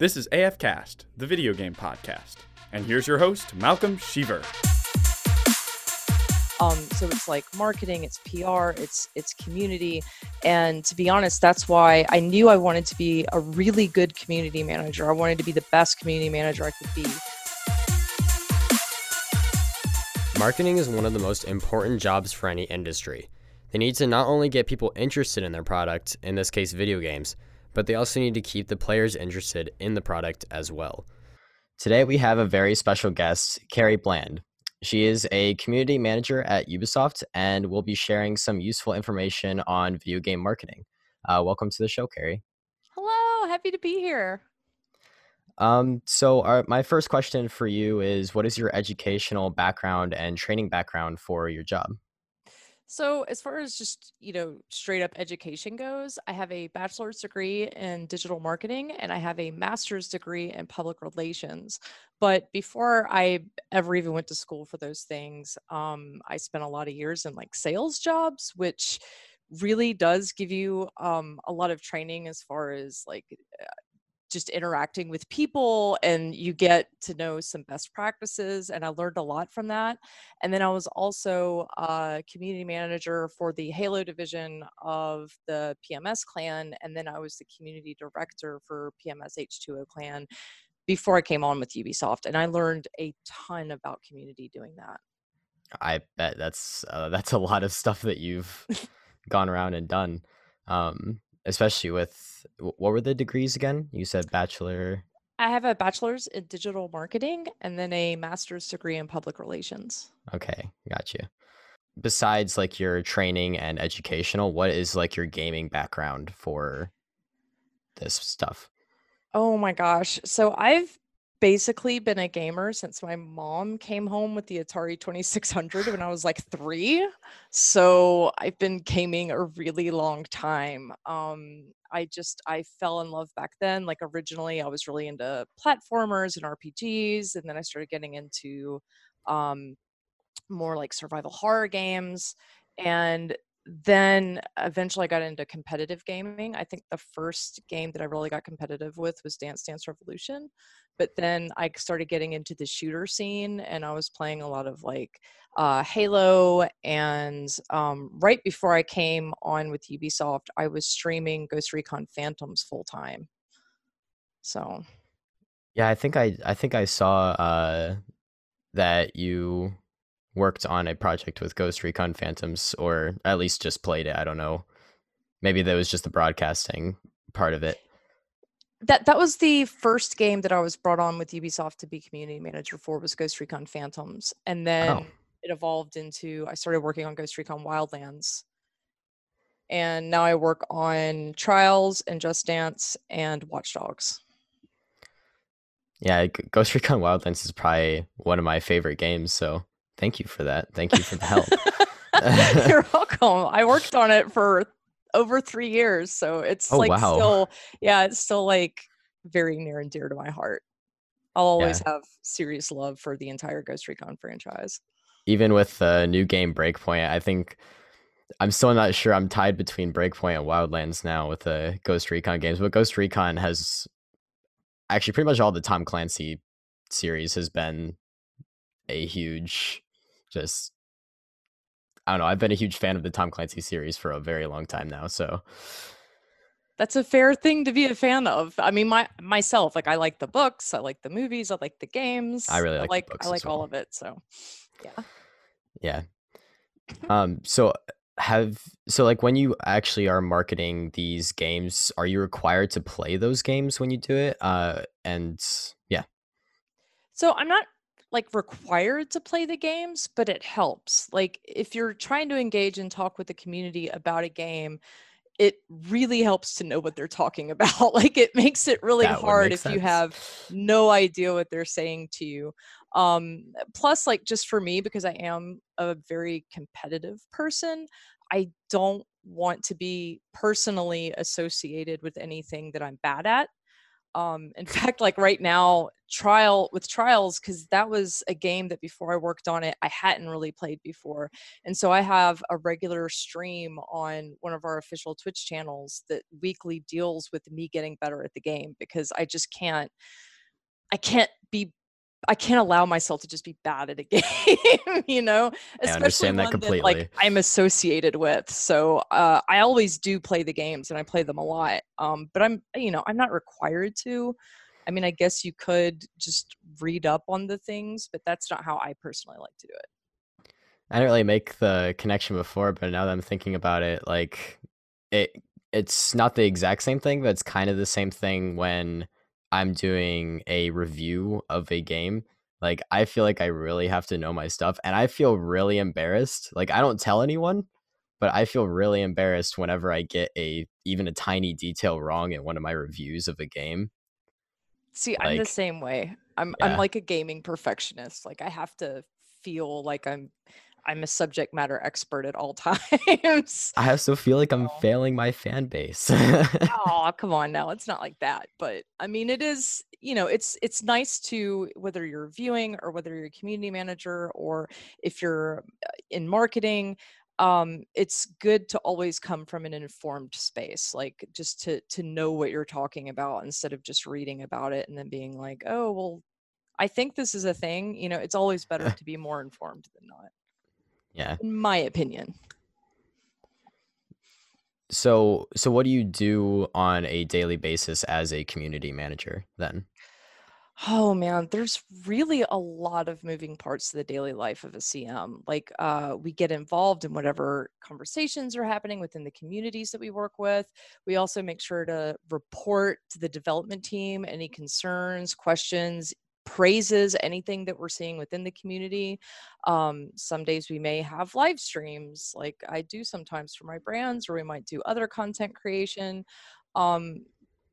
This is AF Cast, the video game podcast. And here's your host, Malcolm Sheaver. Um, so it's like marketing, it's PR, it's it's community, and to be honest, that's why I knew I wanted to be a really good community manager. I wanted to be the best community manager I could be. Marketing is one of the most important jobs for any industry. They need to not only get people interested in their product, in this case, video games, but they also need to keep the players interested in the product as well. Today, we have a very special guest, Carrie Bland. She is a community manager at Ubisoft and will be sharing some useful information on video game marketing. Uh, welcome to the show, Carrie. Hello, happy to be here. Um, so, our, my first question for you is What is your educational background and training background for your job? So, as far as just, you know, straight up education goes, I have a bachelor's degree in digital marketing and I have a master's degree in public relations. But before I ever even went to school for those things, um, I spent a lot of years in like sales jobs, which really does give you um, a lot of training as far as like uh, just interacting with people and you get to know some best practices and i learned a lot from that. And then i was also a community manager for the halo division of the pms clan and then i was the community director for pms h2o clan before i came on with ubisoft and i learned a ton about community doing that. I bet that's uh, that's a lot of stuff that you've gone around and done. Um especially with what were the degrees again? You said bachelor. I have a bachelor's in digital marketing and then a master's degree in public relations. Okay, got you. Besides like your training and educational, what is like your gaming background for this stuff? Oh my gosh. So I've basically been a gamer since my mom came home with the Atari 2600 when I was like three. So I've been gaming a really long time. Um, I just I fell in love back then. Like originally, I was really into platformers and RPGs, and then I started getting into um, more like survival horror games. And then eventually I got into competitive gaming. I think the first game that I really got competitive with was Dance Dance Revolution. But then I started getting into the shooter scene and I was playing a lot of like uh, Halo. And um, right before I came on with Ubisoft, I was streaming Ghost Recon Phantoms full time. So. Yeah, I think I I think I saw uh, that you worked on a project with Ghost Recon Phantoms, or at least just played it. I don't know. Maybe that was just the broadcasting part of it. That that was the first game that I was brought on with Ubisoft to be community manager for was Ghost Recon Phantoms, and oh. then oh. it evolved into I started working on Ghost Recon Wildlands, and now I work on Trials and Just Dance and Watch Dogs. Yeah, Ghost Recon Wildlands is probably one of my favorite games. So Thank you for that. Thank you for the help. You're welcome. I worked on it for over three years, so it's oh, like wow. still, yeah, it's still like very near and dear to my heart. I'll always yeah. have serious love for the entire Ghost Recon franchise. Even with the new game Breakpoint, I think I'm still not sure. I'm tied between Breakpoint and Wildlands now with the Ghost Recon games, but Ghost Recon has actually pretty much all the Tom Clancy series has been a huge just I don't know. I've been a huge fan of the Tom Clancy series for a very long time now. So that's a fair thing to be a fan of. I mean, my myself, like I like the books, I like the movies, I like the games. I really like I like, I like well. all of it. So yeah. Yeah. um, so have so like when you actually are marketing these games, are you required to play those games when you do it? Uh and yeah. So I'm not like required to play the games, but it helps. Like if you're trying to engage and talk with the community about a game, it really helps to know what they're talking about. like it makes it really that hard if sense. you have no idea what they're saying to you. Um, plus, like just for me, because I am a very competitive person, I don't want to be personally associated with anything that I'm bad at Um, in fact, like right now, trial with trials, because that was a game that before I worked on it, I hadn't really played before. And so I have a regular stream on one of our official Twitch channels that weekly deals with me getting better at the game because I just can't I can't be I can't allow myself to just be bad at a game, you know. Especially I understand that completely. That, like I'm associated with, so uh, I always do play the games and I play them a lot. Um, but I'm, you know, I'm not required to. I mean, I guess you could just read up on the things, but that's not how I personally like to do it. I didn't really make the connection before, but now that I'm thinking about it, like it, it's not the exact same thing, but it's kind of the same thing when I'm doing a review of a game, like I feel like I really have to know my stuff and I feel really embarrassed. Like I don't tell anyone, but I feel really embarrassed whenever I get a even a tiny detail wrong in one of my reviews of a game. See, like, I'm the same way. I'm yeah. I'm like a gaming perfectionist. Like I have to feel like I'm I'm a subject matter expert at all times. I also feel like I'm oh. failing my fan base. oh, come on now. It's not like that. But I mean it is, you know, it's it's nice to whether you're viewing or whether you're a community manager or if you're uh, in marketing, um, it's good to always come from an informed space, like just to to know what you're talking about instead of just reading about it and then being like, oh well, I think this is a thing. You know, it's always better to be more informed than not. Yeah. In my opinion. So so what do you do on a daily basis as a community manager then? Oh man, there's really a lot of moving parts to the daily life of a CM. Like uh, we get involved in whatever conversations are happening within the communities that we work with. We also make sure to report to the development team any concerns, questions, praises anything that we're seeing within the community. Um, some days we may have live streams, like I do sometimes for my brands, or we might do other content creation. Um,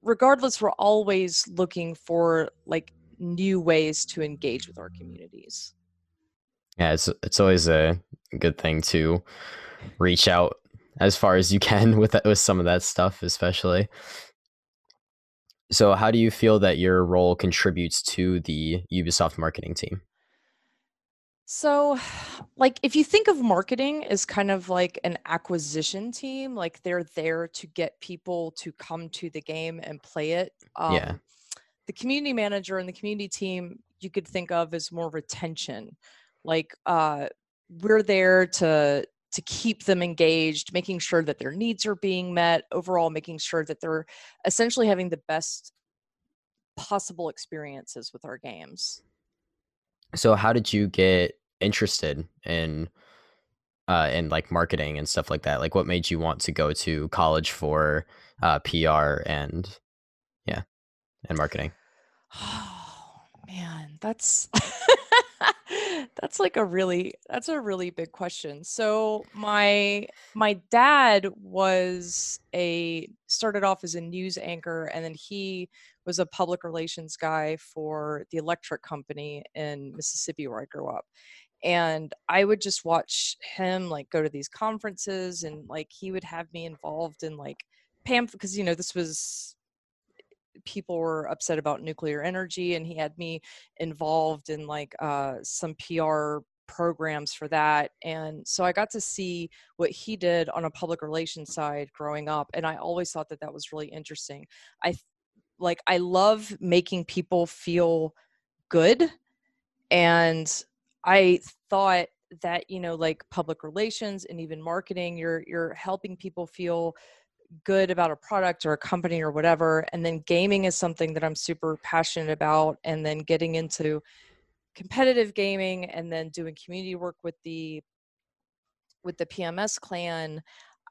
regardless, we're always looking for like new ways to engage with our communities. Yeah, it's it's always a good thing to reach out as far as you can with with some of that stuff, especially. So, how do you feel that your role contributes to the Ubisoft marketing team? So, like, if you think of marketing as kind of like an acquisition team, like they're there to get people to come to the game and play it. Um, yeah. The community manager and the community team you could think of as more retention. Like, uh, we're there to to keep them engaged, making sure that their needs are being met, overall making sure that they're essentially having the best possible experiences with our games. So how did you get interested in uh in like marketing and stuff like that? Like what made you want to go to college for uh PR and yeah, and marketing? Oh man, that's that's like a really that's a really big question. So my my dad was a started off as a news anchor and then he was a public relations guy for the electric company in mississippi where i grew up. And i would just watch him like go to these conferences and like he would have me involved in like pamphlet because you know this was people were upset about nuclear energy and he had me involved in like uh, some pr programs for that and so i got to see what he did on a public relations side growing up and i always thought that that was really interesting. I like i love making people feel good and i thought that you know like public relations and even marketing you're you're helping people feel good about a product or a company or whatever and then gaming is something that i'm super passionate about and then getting into competitive gaming and then doing community work with the with the pms clan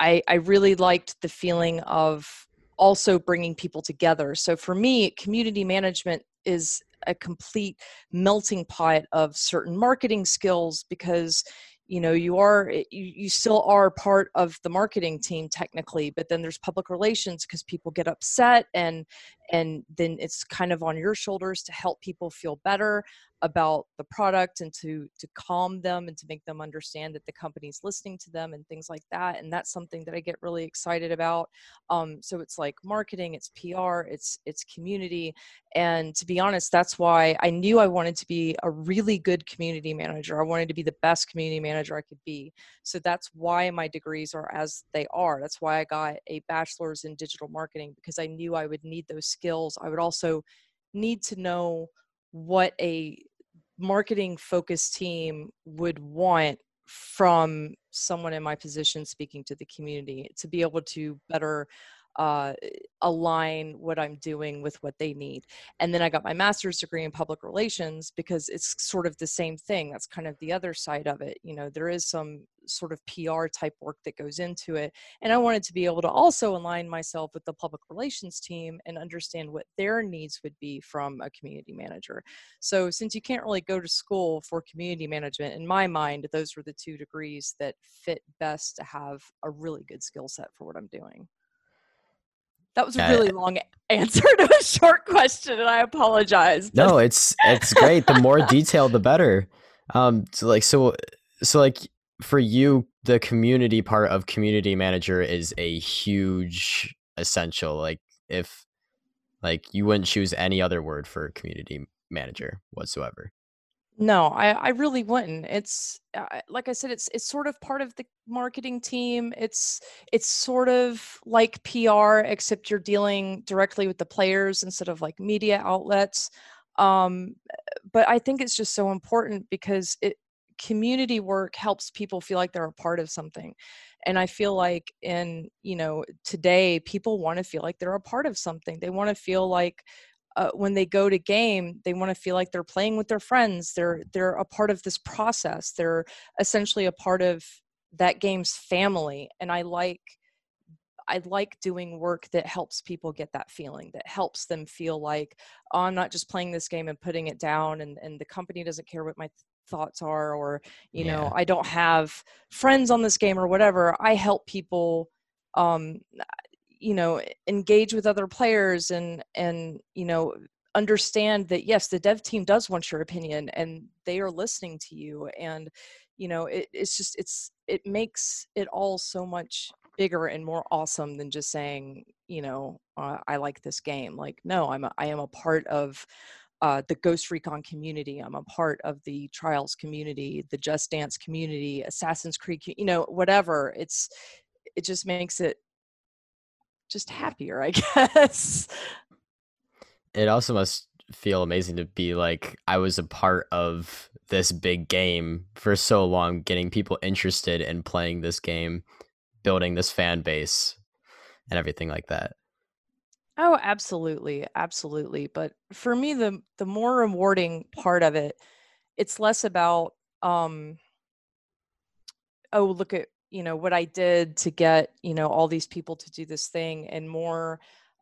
i i really liked the feeling of also bringing people together. So for me community management is a complete melting pot of certain marketing skills because you know you are eh, you, you still are part of the marketing team technically but then there's public relations because people get upset and and then it's kind of on your shoulders to help people feel better about the product and to to calm them and to make them understand that the company's listening to them and things like that and that's something that i get really excited about. Um, so it's like marketing it's pr it's it's community and to be honest that's why i knew i wanted to be a really good community manager. I wanted to be the best community manager i could be. So that's why my degrees are as they are. That's why i got a bachelor's in digital marketing because i knew i would need those skills i would also need to know what a marketing focused team would want from someone in my position speaking to the community to be able to better uh, align what I'm doing with what they need. And then I got my master's degree in public relations because it's sort of the same thing. That's kind of the other side of it. You know, there is some sort of PR type work that goes into it. And I wanted to be able to also align myself with the public relations team and understand what their needs would be from a community manager. So, since you can't really go to school for community management, in my mind, those were the two degrees that fit best to have a really good skill set for what I'm doing. That was a really long answer to a short question, and I apologize. But. No, it's it's great. The more detailed, the better. Um, so like so so like for you, the community part of community manager is a huge essential. Like if like you wouldn't choose any other word for community manager whatsoever. No, I, I really wouldn't. It's uh, like I said, it's it's sort of part of the marketing team. It's it's sort of like PR, except you're dealing directly with the players instead of like media outlets. Um, but I think it's just so important because it community work helps people feel like they're a part of something and i feel like in you know today people want to feel like they're a part of something. They want to feel like uh, when they go to game they want to feel like they're playing with their friends. They're they're a part of this process. They're essentially a part of that game's family and i like I like doing work that helps people get that feeling, that helps them feel like, oh, I'm not just playing this game and putting it down, and, and the company doesn't care what my thoughts are, or, you yeah. know, I don't have friends on this game or whatever. I help people um, you know engage with other players and and you know understand that yes the dev team does want your opinion and they are listening to you and you know it, it's just it's it makes it all so much bigger and more awesome than just saying you know uh, i like this game like no i'm a, i am a part of uh, the Ghost Recon community. I'm a part of the Trials community, the Just Dance community, Assassin's Creed, you know, whatever. It's it just makes it just happier, I guess. It also must feel amazing to be like I was a part of this big game for so long, getting people interested in playing this game, building this fan base, and everything like that. Oh, absolutely, absolutely. But for me, the the more rewarding part of it, it's less about um, oh, look at you know what i did to get you know all these people to do this thing and more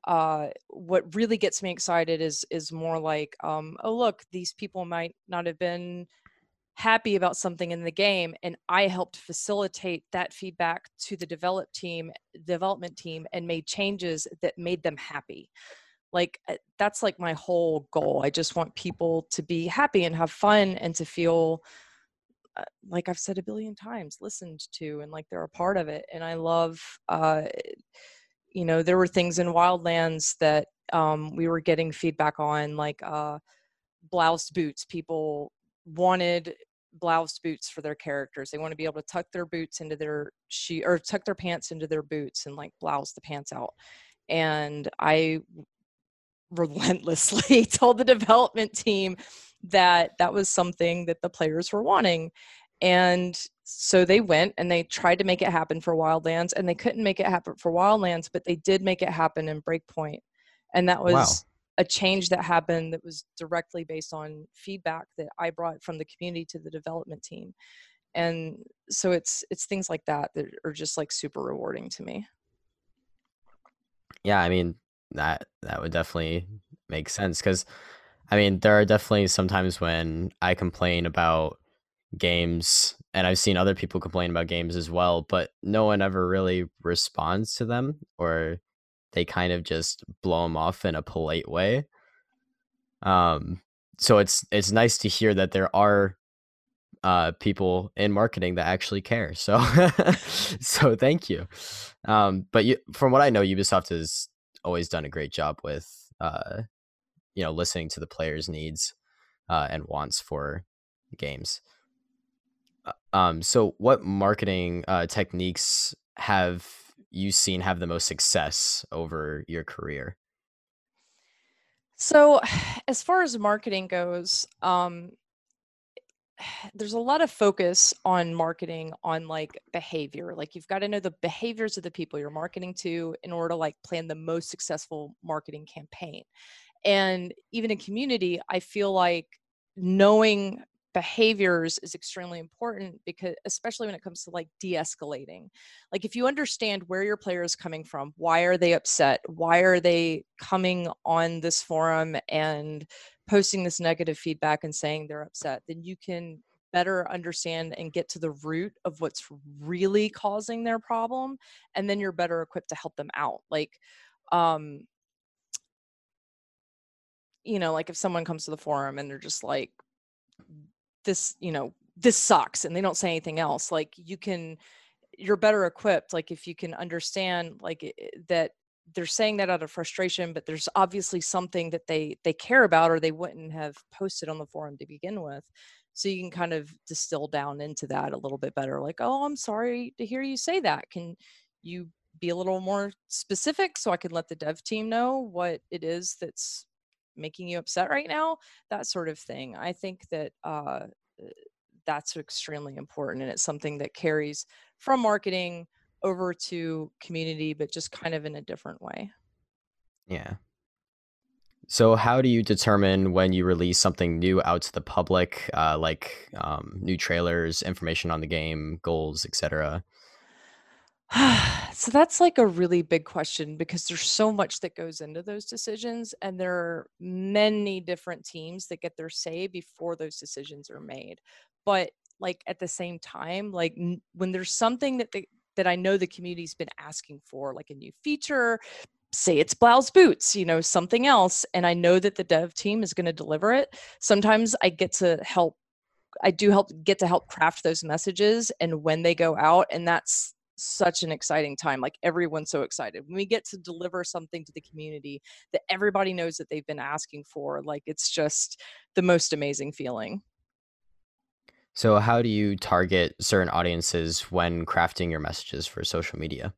uh, what really gets me excited is is more like um, oh look these people might not have been happy about something in the game and i helped facilitate that feedback to the develop team development team and made changes that made them happy like uh, that's like my whole goal i just want people to be happy and have fun and to feel uh, like I've said a billion times, listened to and like they're a part of it. And I love, uh, you know, there were things in Wildlands that um, we were getting feedback on, like uh, bloused boots. People wanted bloused boots for their characters. They want to be able to tuck their boots into their she or tuck their pants into their boots and like blouse the pants out. And I relentlessly told the development team that that was something that the players were wanting. And so they went and they tried to make it happen for Wildlands and they couldn't make it happen for Wildlands, but they did make it happen in Breakpoint. And that was wow. A change that happened that was directly based on feedback that I brought from the community to the development team. And so it's it's things like that that are just like super rewarding to me. Yeah, I mean that that would definitely make sense cuz I mean, there are definitely sometimes when I complain about games, and I've seen other people complain about games as well, but no one ever really responds to them or they kind of just blow them off in a polite way. Um, so it's it's nice to hear that there are uh, people in marketing that actually care. So so thank you. Um, but you, from what I know, Ubisoft has always done a great job with uh, you know listening to the players' needs uh, and wants for games. Uh, um, so what marketing uh, techniques have you seen have the most success over your career? So, as far as marketing goes, um, there's a lot of focus on marketing on like behavior. Like you've got to know the behaviors of the people you're marketing to in order to like plan the most successful marketing campaign. And even in community, I feel like knowing behaviors is extremely important because especially when it comes to like de-escalating. Like if you understand where your player is coming from why are they upset why are they coming on this forum and posting this negative feedback and saying they're upset then you can better understand and get to the root of what's really causing their problem and then you're better equipped to help them out. Like um you know like if someone comes to the forum and they're just like this you know this sucks and they don't say anything else like you can you're better equipped like if you can understand like that they're saying that out of frustration but there's obviously something that they they care about or they wouldn't have posted on the forum to begin with. So you can kind of distill down into that a little bit better like oh i'm sorry to hear you say that. Can you be a little more specific so i can let the dev team know what it is that's making you upset right now that sort of thing. I think that uh, uh, that's extremely important and it's something that carries from marketing over to community but just kind of in a different way. Yeah. So how do you determine when you release something new out to the public uh, like um, new trailers information on the game goals etc so that's like a really big question because there's so much that goes into those decisions and there are many different teams that get their say before those decisions are made. But like at the same time like when there's something that the, that I know the community's been asking for like a new feature say it's blouse boots you know something else and I know that the dev team is going to deliver it sometimes I get to help I do help get to help craft those messages and when they go out and that's such an exciting time. Like everyone's so excited. When we get to deliver something to the community that everybody knows that they've been asking for, like it's just the most amazing feeling. So, how do you target certain audiences when crafting your messages for social media?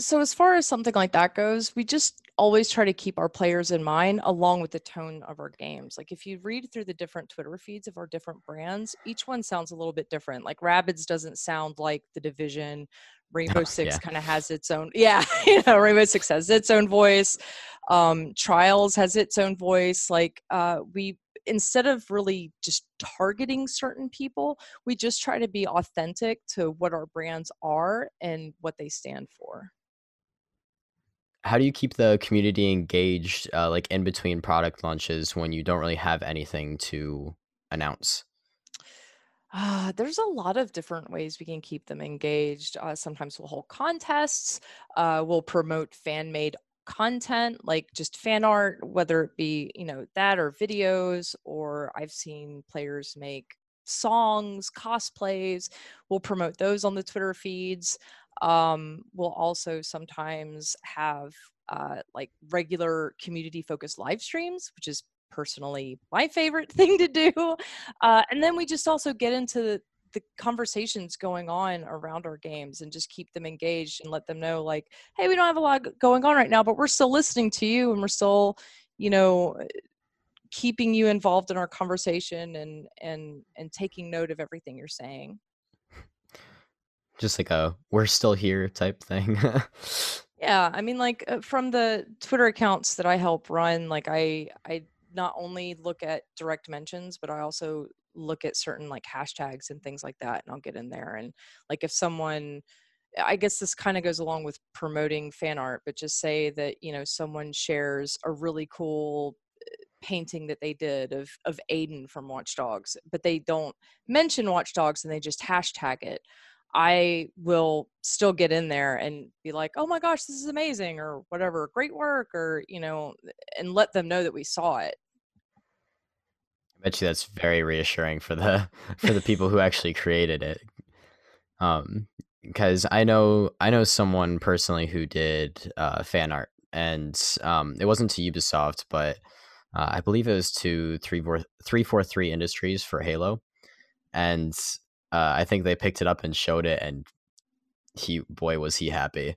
So as far as something like that goes, we just always try to keep our players in mind along with the tone of our games. Like if you read through the different Twitter feeds of our different brands, each one sounds a little bit different. Like Rabbids doesn't sound like the division. Rainbow Six yeah. kind of has its own, yeah, you know, Rainbow Six has its own voice. Um, Trials has its own voice. Like uh, we instead of really just targeting certain people, we just try to be authentic to what our brands are and what they stand for how do you keep the community engaged uh, like in between product launches when you don't really have anything to announce uh, there's a lot of different ways we can keep them engaged. Uh, sometimes we'll hold contests. Uh, we'll promote fan-made content, like just fan art, whether it be you know that or videos. Or I've seen players make songs, cosplays. We'll promote those on the Twitter feeds um, we'll also sometimes have uh, like regular community focused live streams, which is personally my favorite thing to do. Uh, and then we just also get into the, the conversations going on around our games and just keep them engaged and let them know like hey we don't have a lot going on right now but we're still listening to you and we're still you know keeping you involved in our conversation and and and taking note of everything you're saying just like a we're still here type thing. yeah, I mean like uh, from the Twitter accounts that I help run, like I I not only look at direct mentions, but I also look at certain like hashtags and things like that and I'll get in there and like if someone I guess this kind of goes along with promoting fan art, but just say that, you know, someone shares a really cool uh, painting that they did of of Aiden from Watch Dogs, but they don't mention Watch Dogs and they just hashtag it I will still get in there and be like, "Oh my gosh, this is amazing," or whatever, "Great work," or you know, and let them know that we saw it. I bet you that's very reassuring for the for the people who actually created it. Um, because I know I know someone personally who did uh, fan art, and um, it wasn't to Ubisoft, but uh, I believe it was to three four three four three Industries for Halo, and uh, I think they picked it up and showed it, and he boy was he happy.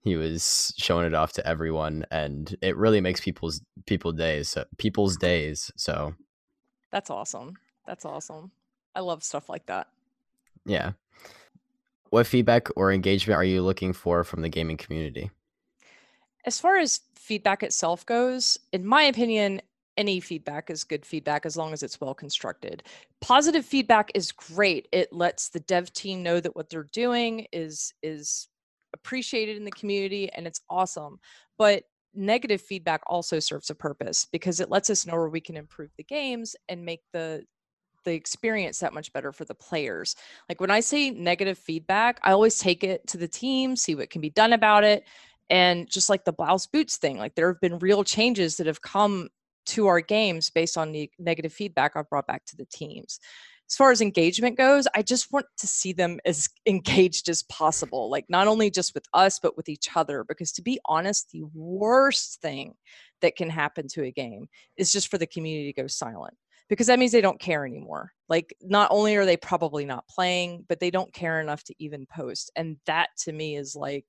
He was showing it off to everyone, and it really makes people's people days so, people's days. So that's awesome. That's awesome. I love stuff like that. Yeah. What feedback or engagement are you looking for from the gaming community? As far as feedback itself goes, in my opinion, any feedback is good feedback as long as it's well constructed. Positive feedback is great. It lets the dev team know that what they're doing is is appreciated in the community and it's awesome. But negative feedback also serves a purpose because it lets us know where we can improve the games and make the the experience that much better for the players. Like when I say negative feedback, I always take it to the team, see what can be done about it. And just like the blouse boots thing, like there have been real changes that have come to our games based on the negative feedback I've brought back to the teams. As far as engagement goes, I just want to see them as engaged as possible, like not only just with us, but with each other. Because to be honest, the worst thing that can happen to a game is just for the community to go silent because that means they don't care anymore. Like, not only are they probably not playing, but they don't care enough to even post. And that to me is like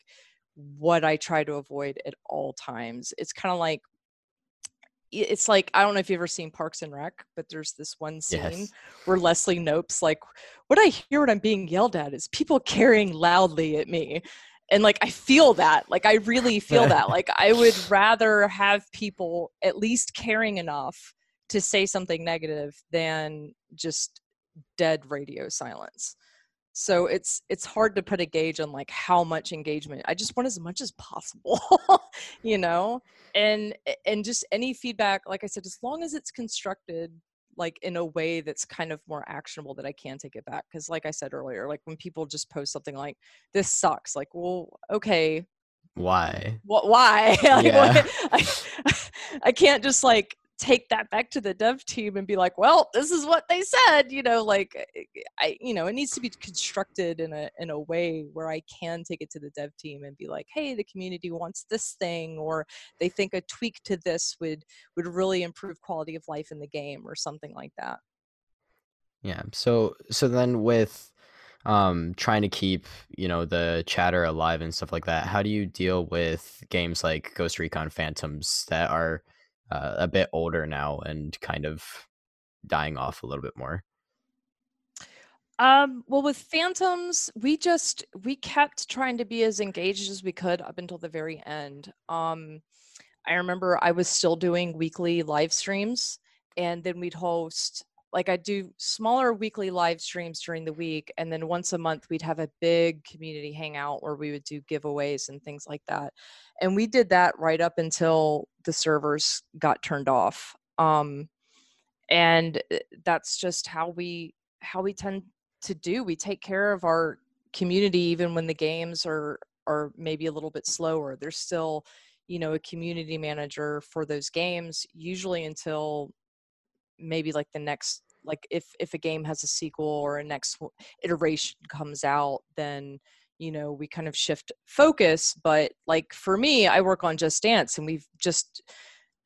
what I try to avoid at all times. It's kind of like it's like I don't know if you've ever seen Parks and Rec, but there's this one scene Yes. where Leslie Knope's like, "What I hear when I'm being yelled at is people carrying loudly at me." And like I feel that, like I really feel that. Like I would rather have people at least caring enough to say something negative than just dead radio silence. So it's it's hard to put a gauge on like how much engagement. I just want as much as possible, you know? And and just any feedback, like I said, as long as it's constructed like in a way that's kind of more actionable that I can take it back. Cause like I said earlier, like when people just post something like this sucks, like, well, okay, Why? what why like, Yeah. what- I, I can't just like take that back to the dev team and be like well this is what they said you know like eh, i you know it needs to be constructed in a in a way where i can take it to the dev team and be like hey the community wants this thing or they think a tweak to this would would really improve quality of life in the game or something like that Yeah. So so then with um trying to keep, you know, the chatter alive and stuff like that, how do you deal with games like Ghost Recon Phantoms that are uh, a bit older now and kind of dying off a little bit more? Um, well, with Phantoms, we just we kept trying to be as engaged as we could up until the very end. Um, I remember I was still doing weekly live streams, and then we'd host like I'd do smaller weekly live streams during the week, and then once a month we'd have a big community hangout where we would do giveaways and things like that. And we did that right up until the servers got turned off. Um, and uh, that's just how we how we tend to do we take care of our community even when the games are are maybe a little bit slower there's still you know a community manager for those games usually until maybe like the next like if if a game has a sequel or a next iteration comes out then you know we kind of shift focus but like for me i work on just dance and we've just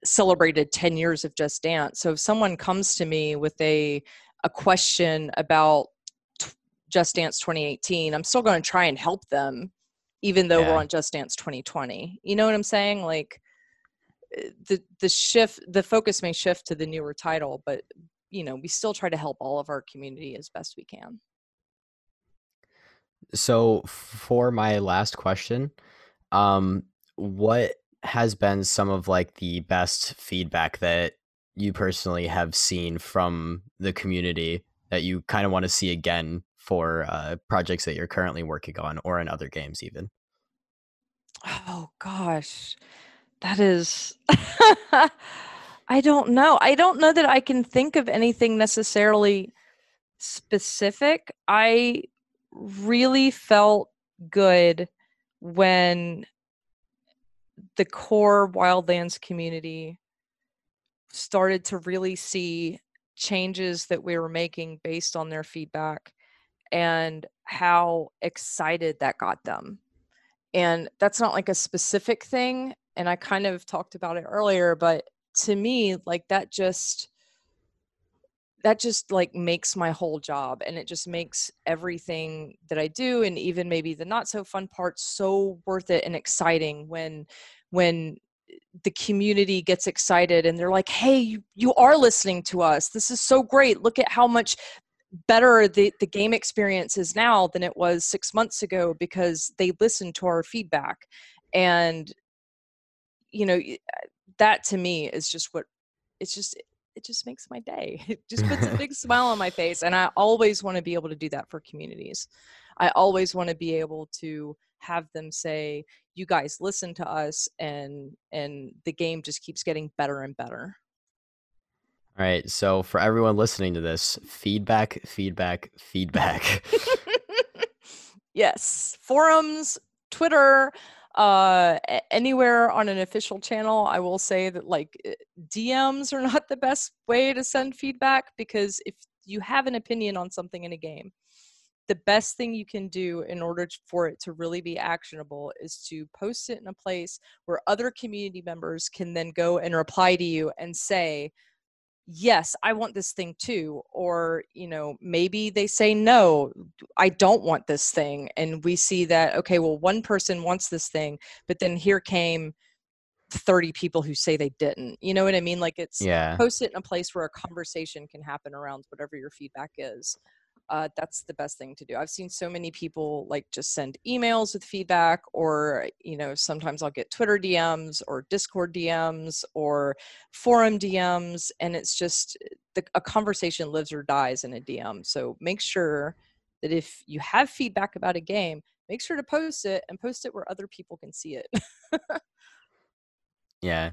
celebrated 10 years of just dance. So if someone comes to me with a a question about t- just dance 2018 i'm still going to try and help them even though we're on just dance 2020 you know what i'm saying? Like uh, the the shift the focus may shift to the newer title but you know we still try to help all of our community as best we can So for my last question, um, what has been some of like the best feedback that you personally have seen from the community that you kind of want to see again for uh, projects that you're currently working on or in other games even? Oh gosh, that is. I don't know. I don't know that I can think of anything necessarily specific. I really felt good when the core wildlands community started to really see changes that we were making based on their feedback and how excited that got them. And that's not like a specific thing. And I kind of talked about it earlier, but to me, like that just that just like makes my whole job and it just makes everything that I do and even maybe the not so fun parts so worth it and exciting when when eh, the community gets excited and they're like hey you, you are listening to us. This is so great. Look at how much better the, the game experience is now than it was six months ago because they listened to our feedback. And you know eh, that to me is just what it's just it just makes my day. It just puts a big smile on my face and i always want to be able to do that for communities. I always want to be able to have them say you guys listen to us and and the game just keeps getting better and better. All right so for everyone listening to this feedback feedback feedback. Yes forums twitter uh anywhere on an official channel i will say that like eh, dms are not the best way to send feedback because if you have an opinion on something in a game the best thing you can do in order for it to really be actionable is to post it in a place where other community members can then go and reply to you and say yes i want this thing too or you know maybe they say no i don't want this thing and we see that okay well one person wants this thing but then here came 30 people who say they didn't you know what i mean? Like it's yeah. post it in a place where a conversation can happen around whatever your feedback is uh, that's the best thing to do. I've seen so many people like just send emails with feedback, or you know, sometimes I'll get Twitter DMs or Discord DMs or forum DMs, and it's just the, a conversation lives or dies in a DM. So make sure that if you have feedback about a game, make sure to post it and post it where other people can see it. yeah.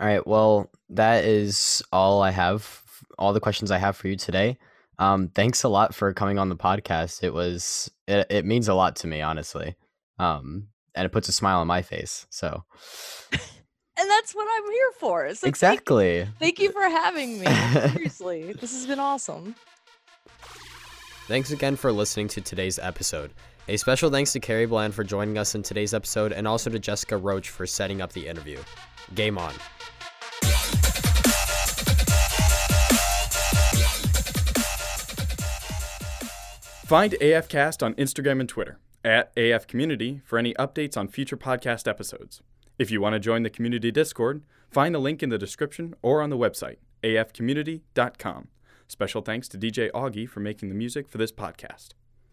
All right. Well, that is all I have. All the questions I have for you today. Um, thanks a lot for coming on the podcast. It was it, it means a lot to me, honestly. Um, and it puts a smile on my face. So and that's what I'm here for. So exactly. Thank you, thank you for having me. Seriously, this has been awesome. Thanks again for listening to today's episode. A special thanks to Carrie Bland for joining us in today's episode and also to Jessica Roach for setting up the interview. Game on. Find AFCast on Instagram and Twitter at AF Community for any updates on future podcast episodes. If you want to join the community Discord, find the link in the description or on the website, afcommunity.com. Special thanks to DJ Augie for making the music for this podcast.